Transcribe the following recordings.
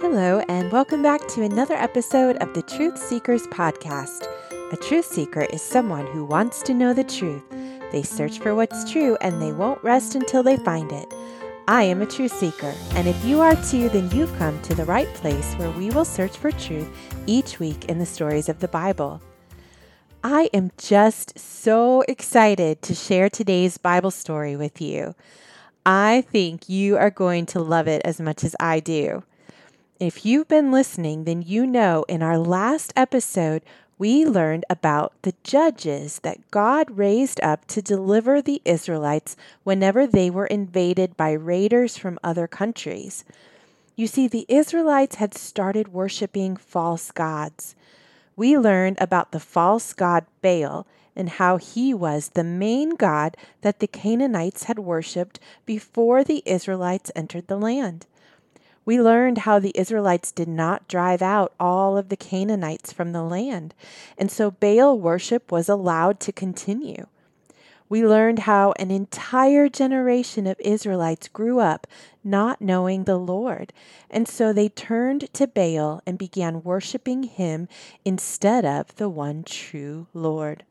Hello, and welcome back to another episode of the Truth Seekers Podcast. A truth seeker is someone who wants to know the truth. They search for what's true and they won't rest until they find it. I am a truth seeker, and if you are too, then you've come to the right place where we will search for truth each week in the stories of the Bible. I am just so excited to share today's Bible story with you. I think you are going to love it as much as I do. If you've been listening, then you know in our last episode, we learned about the judges that God raised up to deliver the Israelites whenever they were invaded by raiders from other countries. You see, the Israelites had started worshiping false gods. We learned about the false god Baal and how he was the main god that the Canaanites had worshiped before the Israelites entered the land. We learned how the Israelites did not drive out all of the Canaanites from the land, and so Baal worship was allowed to continue. We learned how an entire generation of Israelites grew up not knowing the Lord, and so they turned to Baal and began worshiping him instead of the one true Lord.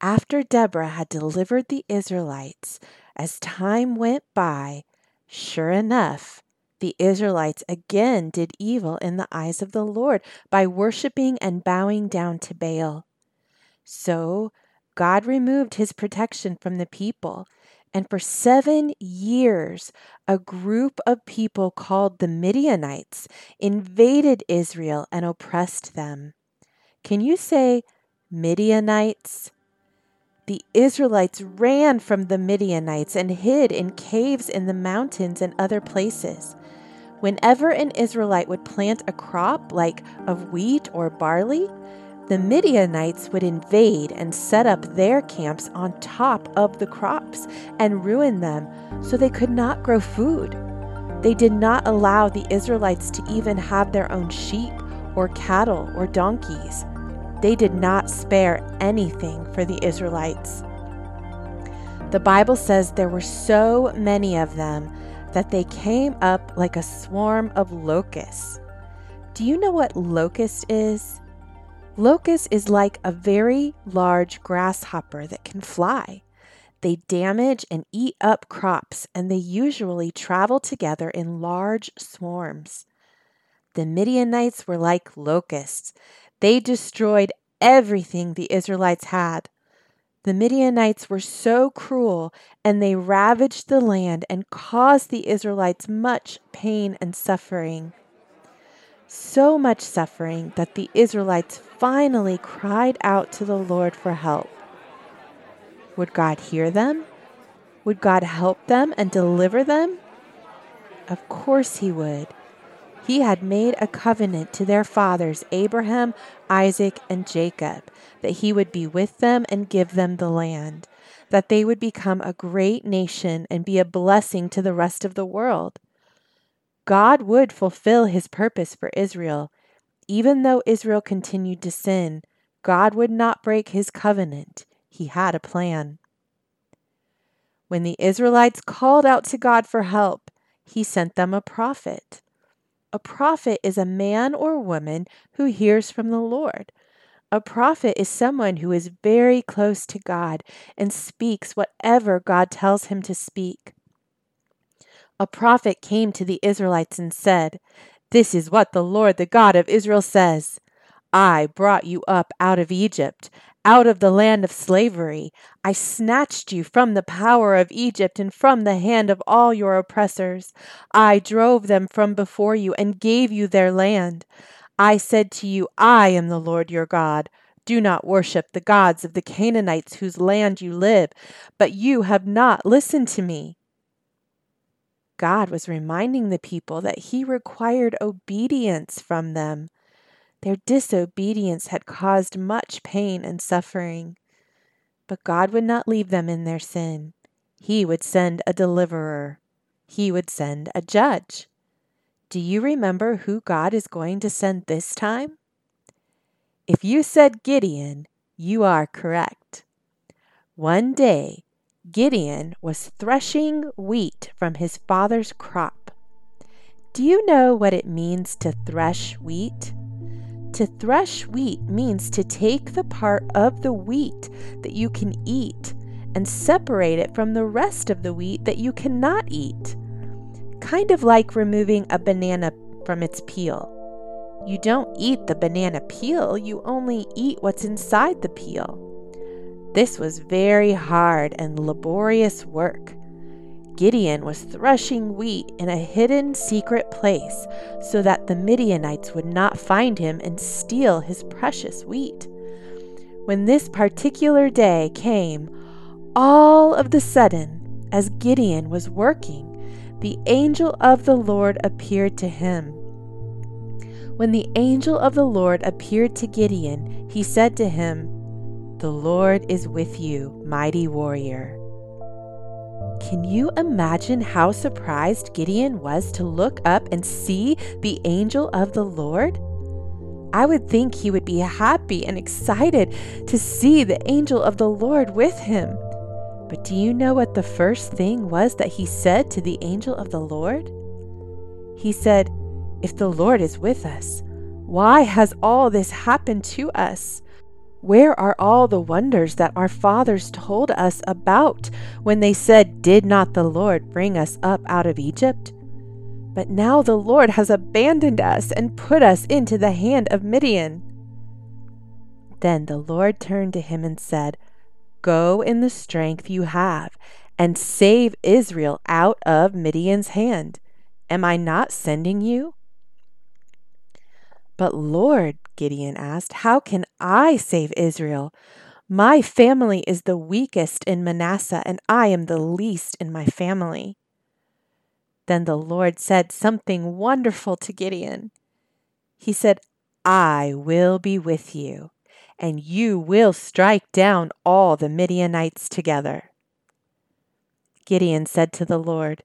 After Deborah had delivered the Israelites, as time went by, sure enough, the Israelites again did evil in the eyes of the Lord by worshiping and bowing down to Baal. So God removed his protection from the people, and for seven years, a group of people called the Midianites invaded Israel and oppressed them. Can you say Midianites? The Israelites ran from the Midianites and hid in caves in the mountains and other places. Whenever an Israelite would plant a crop like of wheat or barley, the Midianites would invade and set up their camps on top of the crops and ruin them so they could not grow food. They did not allow the Israelites to even have their own sheep or cattle or donkeys. They did not spare anything for the Israelites. The Bible says there were so many of them that they came up like a swarm of locusts. Do you know what locust is? Locust is like a very large grasshopper that can fly. They damage and eat up crops, and they usually travel together in large swarms. The Midianites were like locusts. They destroyed everything the Israelites had. The Midianites were so cruel, and they ravaged the land and caused the Israelites much pain and suffering. So much suffering that the Israelites finally cried out to the Lord for help. Would God hear them? Would God help them and deliver them? Of course He would. He had made a covenant to their fathers, Abraham, Isaac, and Jacob, that he would be with them and give them the land, that they would become a great nation and be a blessing to the rest of the world. God would fulfill his purpose for Israel. Even though Israel continued to sin, God would not break his covenant. He had a plan. When the Israelites called out to God for help, he sent them a prophet. A prophet is a man or woman who hears from the Lord. A prophet is someone who is very close to God and speaks whatever God tells him to speak. A prophet came to the Israelites and said, This is what the Lord, the God of Israel, says I brought you up out of Egypt, out of the land of slavery. I snatched you from the power of Egypt and from the hand of all your oppressors. I drove them from before you and gave you their land. I said to you, I am the Lord your God. Do not worship the gods of the Canaanites whose land you live, but you have not listened to me. God was reminding the people that He required obedience from them. Their disobedience had caused much pain and suffering. But God would not leave them in their sin. He would send a deliverer, He would send a judge. Do you remember who God is going to send this time? If you said Gideon, you are correct. One day, Gideon was threshing wheat from his father's crop. Do you know what it means to thresh wheat? To thresh wheat means to take the part of the wheat that you can eat and separate it from the rest of the wheat that you cannot eat. Kind of like removing a banana from its peel. You don't eat the banana peel, you only eat what's inside the peel. This was very hard and laborious work. Gideon was threshing wheat in a hidden secret place so that the Midianites would not find him and steal his precious wheat. When this particular day came, all of the sudden, as Gideon was working, the angel of the Lord appeared to him. When the angel of the Lord appeared to Gideon, he said to him, The Lord is with you, mighty warrior. Can you imagine how surprised Gideon was to look up and see the angel of the Lord? I would think he would be happy and excited to see the angel of the Lord with him. But do you know what the first thing was that he said to the angel of the Lord? He said, If the Lord is with us, why has all this happened to us? Where are all the wonders that our fathers told us about when they said, Did not the Lord bring us up out of Egypt? But now the Lord has abandoned us and put us into the hand of Midian. Then the Lord turned to him and said, Go in the strength you have and save Israel out of Midian's hand. Am I not sending you? But Lord, Gideon asked, how can I save Israel? My family is the weakest in Manasseh, and I am the least in my family. Then the Lord said something wonderful to Gideon. He said, I will be with you, and you will strike down all the Midianites together. Gideon said to the Lord,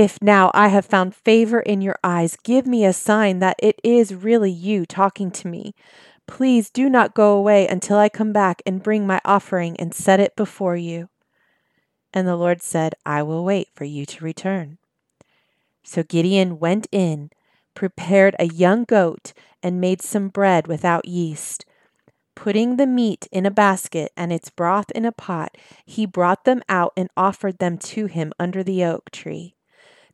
if now I have found favor in your eyes, give me a sign that it is really you talking to me. Please do not go away until I come back and bring my offering and set it before you. And the Lord said, I will wait for you to return. So Gideon went in, prepared a young goat, and made some bread without yeast. Putting the meat in a basket and its broth in a pot, he brought them out and offered them to him under the oak tree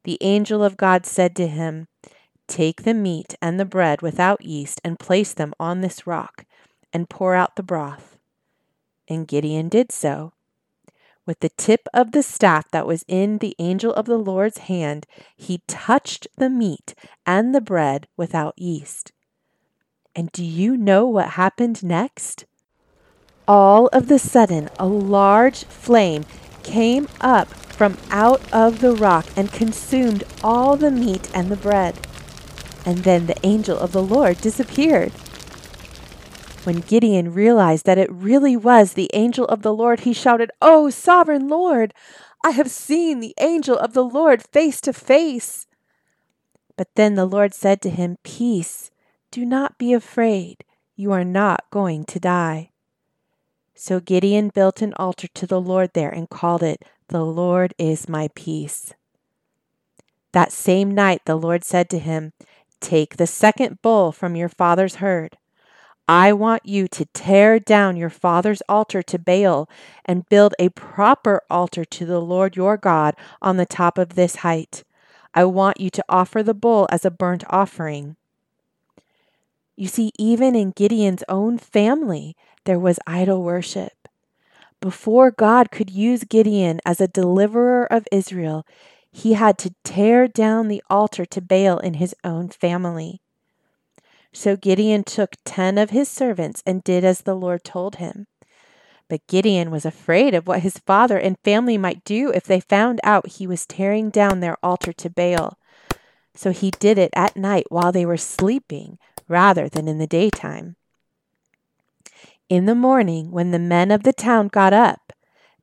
the angel of God said to him, Take the meat and the bread without yeast and place them on this rock, and pour out the broth. And Gideon did so. With the tip of the staff that was in the angel of the Lord's hand, he touched the meat and the bread without yeast. And do you know what happened next? All of the sudden, a large flame came up from out of the rock and consumed all the meat and the bread. And then the angel of the Lord disappeared. When Gideon realized that it really was the angel of the Lord, he shouted, Oh, sovereign Lord, I have seen the angel of the Lord face to face. But then the Lord said to him, Peace, do not be afraid. You are not going to die. So Gideon built an altar to the Lord there and called it, The Lord is my peace. That same night the Lord said to him, Take the second bull from your father's herd. I want you to tear down your father's altar to Baal and build a proper altar to the Lord your God on the top of this height. I want you to offer the bull as a burnt offering. You see, even in Gideon's own family, there was idol worship. Before God could use Gideon as a deliverer of Israel, he had to tear down the altar to Baal in his own family. So Gideon took ten of his servants and did as the Lord told him. But Gideon was afraid of what his father and family might do if they found out he was tearing down their altar to Baal. So he did it at night while they were sleeping rather than in the daytime. In the morning, when the men of the town got up,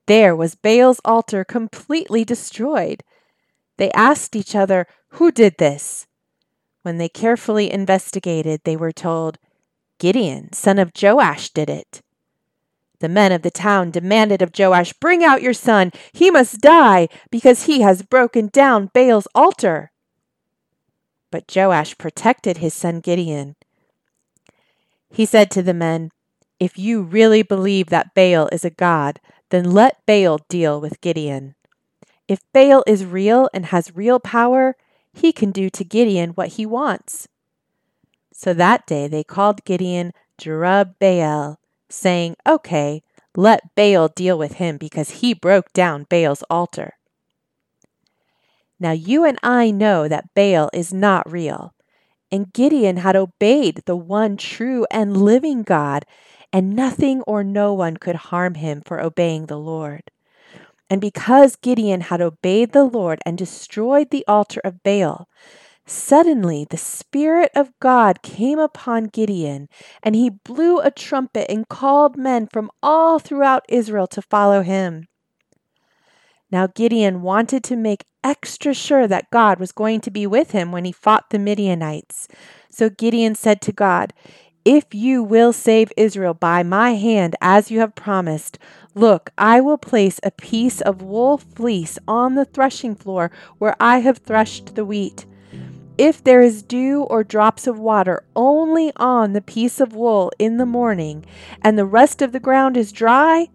there was Baal's altar completely destroyed. They asked each other, Who did this? When they carefully investigated, they were told, Gideon, son of Joash, did it. The men of the town demanded of Joash, Bring out your son. He must die because he has broken down Baal's altar. but Joash protected his son Gideon. He said to the men, If you really believe that Baal is a god, then let Baal deal with Gideon. If Baal is real and has real power, he can do to Gideon what he wants. So that day they called Gideon Jerub Baal, saying, Okay, let Baal deal with him because he broke down Baal's altar. Now you and I know that Baal is not real. And Gideon had obeyed the one true and living God, and nothing or no one could harm him for obeying the Lord. And because Gideon had obeyed the Lord and destroyed the altar of Baal, suddenly the Spirit of God came upon Gideon, and he blew a trumpet and called men from all throughout Israel to follow him. Now Gideon wanted to make extra sure that God was going to be with him when he fought the Midianites. So Gideon said to God, If you will save Israel by my hand, as you have promised, look, I will place a piece of wool fleece on the threshing floor where I have threshed the wheat. If there is dew or drops of water only on the piece of wool in the morning, and the rest of the ground is dry,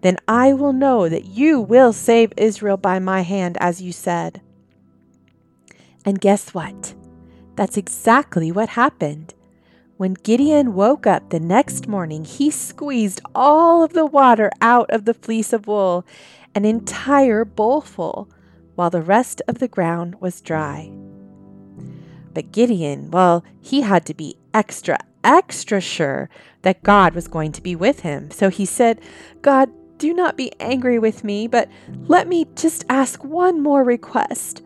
then I will know that you will save Israel by my hand, as you said. And guess what? That's exactly what happened. When Gideon woke up the next morning, he squeezed all of the water out of the fleece of wool, an entire bowlful, while the rest of the ground was dry. But Gideon, well, he had to be extra, extra sure that God was going to be with him. So he said, God, do not be angry with me, but let me just ask one more request.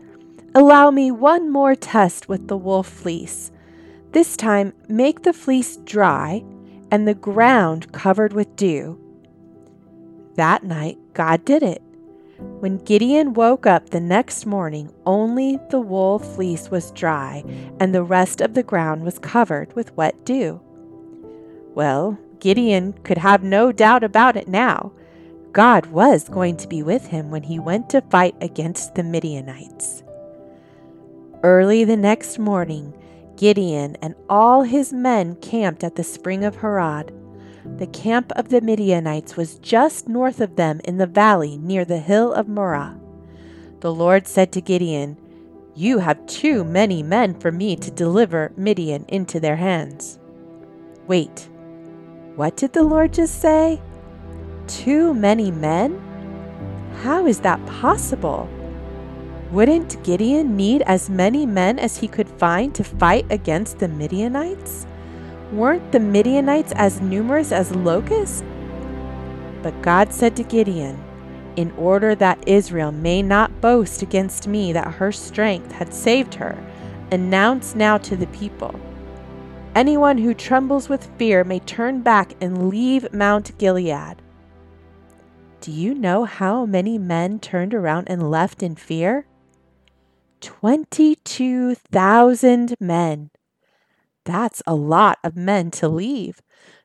Allow me one more test with the wool fleece. This time, make the fleece dry and the ground covered with dew. That night, God did it. When Gideon woke up the next morning, only the wool fleece was dry, and the rest of the ground was covered with wet dew. Well, Gideon could have no doubt about it now. God was going to be with him when he went to fight against the Midianites. Early the next morning, Gideon and all his men camped at the spring of Harod. The camp of the Midianites was just north of them in the valley near the hill of Moreh. The Lord said to Gideon, You have too many men for me to deliver Midian into their hands. Wait, what did the Lord just say? too many men? How is that possible? Wouldn't Gideon need as many men as he could find to fight against the Midianites? Weren't the Midianites as numerous as locusts? But God said to Gideon, In order that Israel may not boast against me that her strength had saved her, announce now to the people. Anyone who trembles with fear may turn back and leave Mount Gilead. Do you know how many men turned around and left in fear? 22,000 men. That's a lot of men to leave.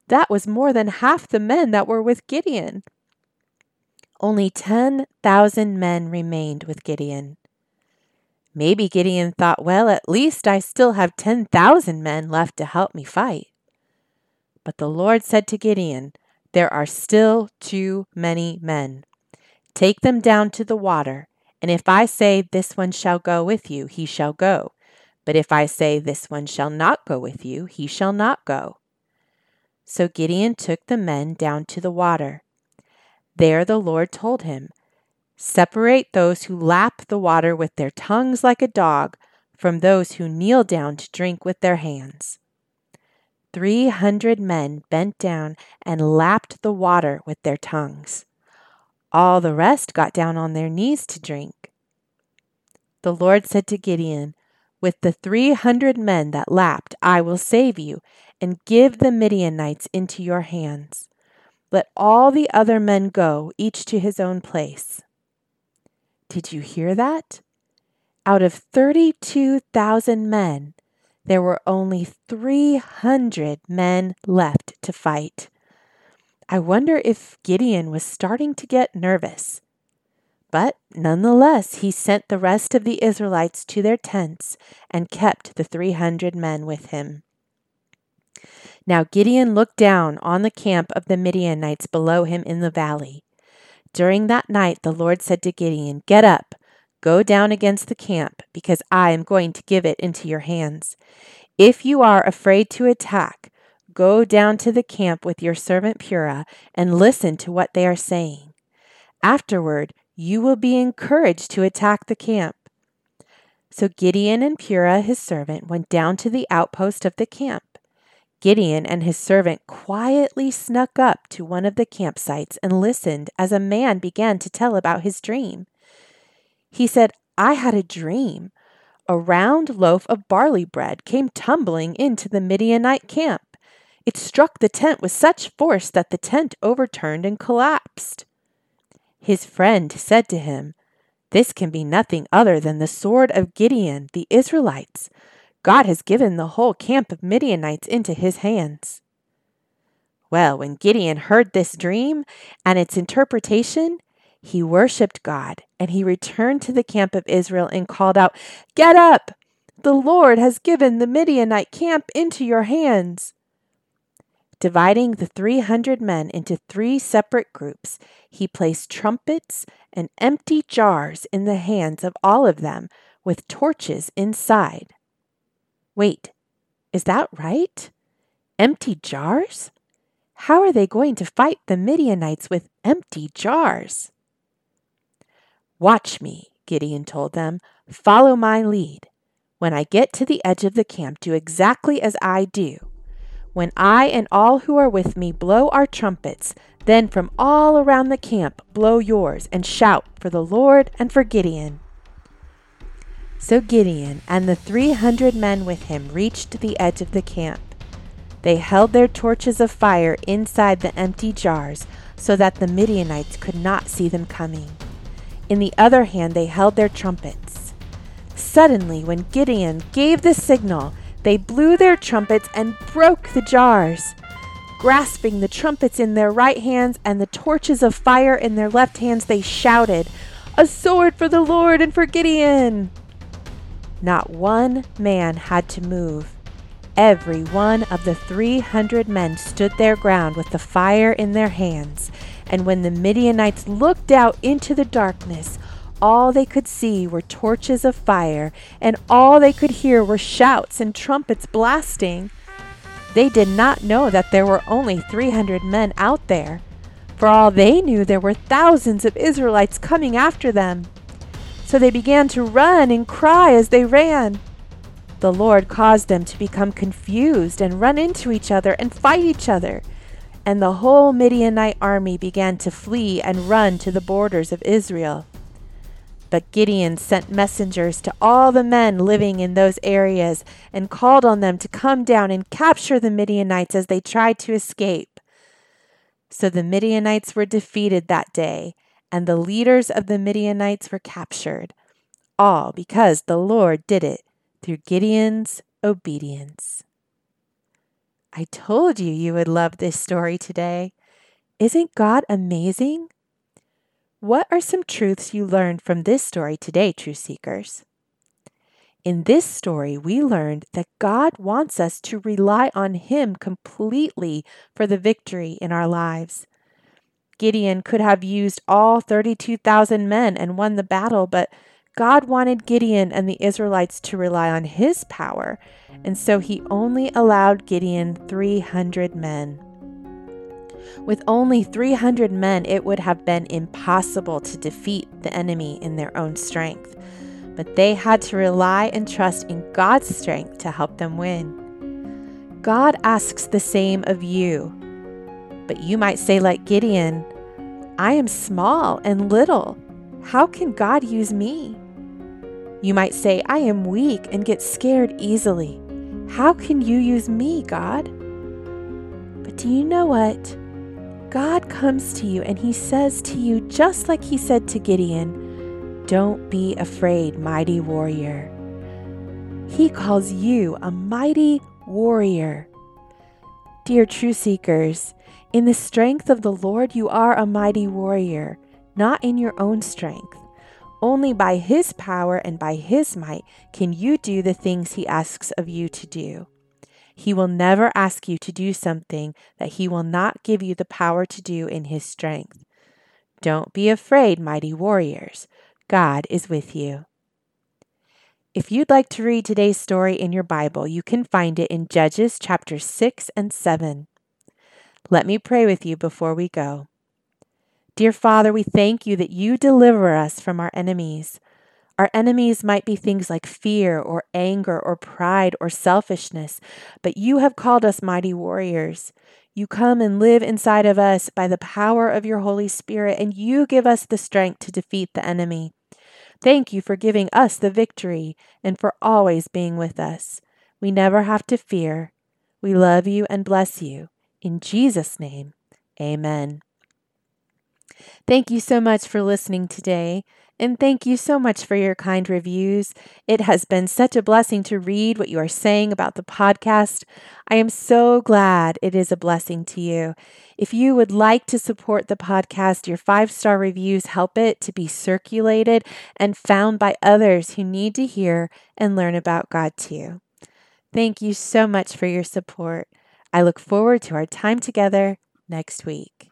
That was more than half the men that were with Gideon. Only 10,000 men remained with Gideon. Maybe Gideon thought, well, at least I still have 10,000 men left to help me fight. But the Lord said to Gideon, there are still too many men. Take them down to the water, and if I say, This one shall go with you, he shall go. But if I say, This one shall not go with you, he shall not go. So Gideon took the men down to the water. There the Lord told him, Separate those who lap the water with their tongues like a dog from those who kneel down to drink with their hands. Three hundred men bent down and lapped the water with their tongues. All the rest got down on their knees to drink. The Lord said to Gideon, With the three hundred men that lapped, I will save you and give the Midianites into your hands. Let all the other men go, each to his own place. Did you hear that? Out of 32,000 men, there were only 300 men left to fight. I wonder if Gideon was starting to get nervous. But nonetheless, he sent the rest of the Israelites to their tents and kept the 300 men with him. Now Gideon looked down on the camp of the Midianites below him in the valley. During that night, the Lord said to Gideon, Get up, go down against the camp, because I am going to give it into your hands. If you are afraid to attack, go down to the camp with your servant Purah and listen to what they are saying. Afterward, you will be encouraged to attack the camp. So Gideon and Purah, his servant, went down to the outpost of the camp. Gideon and his servant quietly snuck up to one of the campsites and listened as a man began to tell about his dream. He said, I had a dream. A round loaf of barley bread came tumbling into the Midianite camp. It struck the tent with such force that the tent overturned and collapsed. His friend said to him, This can be nothing other than the sword of Gideon, the Israelites. God has given the whole camp of Midianites into his hands. Well, when Gideon heard this dream and its interpretation, he worshipped God and he returned to the camp of Israel and called out, Get up! The Lord has given the Midianite camp into your hands. Dividing the 300 men into three separate groups, he placed trumpets and empty jars in the hands of all of them with torches inside. Wait, is that right? Empty jars? How are they going to fight the Midianites with empty jars? Watch me, Gideon told them. Follow my lead. When I get to the edge of the camp, do exactly as I do. When I and all who are with me blow our trumpets, then from all around the camp blow yours and shout for the Lord and for Gideon. So Gideon and the three hundred men with him reached the edge of the camp. They held their torches of fire inside the empty jars so that the Midianites could not see them coming. In the other hand, they held their trumpets. Suddenly, when Gideon gave the signal, they blew their trumpets and broke the jars. Grasping the trumpets in their right hands and the torches of fire in their left hands, they shouted, A sword for the Lord and for Gideon! Not one man had to move. Every one of the three hundred men stood their ground with the fire in their hands. And when the Midianites looked out into the darkness, all they could see were torches of fire, and all they could hear were shouts and trumpets blasting. They did not know that there were only 300 men out there. For all they knew, there were thousands of Israelites coming after them. So they began to run and cry as they ran. The Lord caused them to become confused and run into each other and fight each other. And the whole Midianite army began to flee and run to the borders of Israel. But Gideon sent messengers to all the men living in those areas and called on them to come down and capture the Midianites as they tried to escape. So the Midianites were defeated that day and the leaders of the Midianites were captured, all because the Lord did it through Gideon's obedience. I told you you would love this story today. Isn't God amazing? What are some truths you learned from this story today, Truth Seekers? In this story, we learned that God wants us to rely on Him completely for the victory in our lives. Gideon could have used all 32,000 men and won the battle, but God wanted Gideon and the Israelites to rely on his power, and so he only allowed Gideon 300 men. With only 300 men, it would have been impossible to defeat the enemy in their own strength, but they had to rely and trust in God's strength to help them win. God asks the same of you. But you might say, like Gideon, I am small and little. How can God use me? You might say, I am weak and get scared easily. How can you use me, God? But do you know what? God comes to you and he says to you, just like he said to Gideon, Don't be afraid, mighty warrior. He calls you a mighty warrior. Dear true seekers, in the strength of the Lord, you are a mighty warrior. not in your own strength. Only by His power and by His might can you do the things He asks of you to do. He will never ask you to do something that He will not give you the power to do in His strength. Don't be afraid, mighty warriors. God is with you. If you'd like to read today's story in your Bible, you can find it in Judges chapters 6 and 7. Let me pray with you before we go. Dear Father, we thank you that you deliver us from our enemies. Our enemies might be things like fear or anger or pride or selfishness, but you have called us mighty warriors. You come and live inside of us by the power of your Holy Spirit, and you give us the strength to defeat the enemy. Thank you for giving us the victory and for always being with us. We never have to fear. We love you and bless you. In Jesus' name, amen. Thank you so much for listening today. And thank you so much for your kind reviews. It has been such a blessing to read what you are saying about the podcast. I am so glad it is a blessing to you. If you would like to support the podcast, your five star reviews help it to be circulated and found by others who need to hear and learn about God too. Thank you so much for your support. I look forward to our time together next week.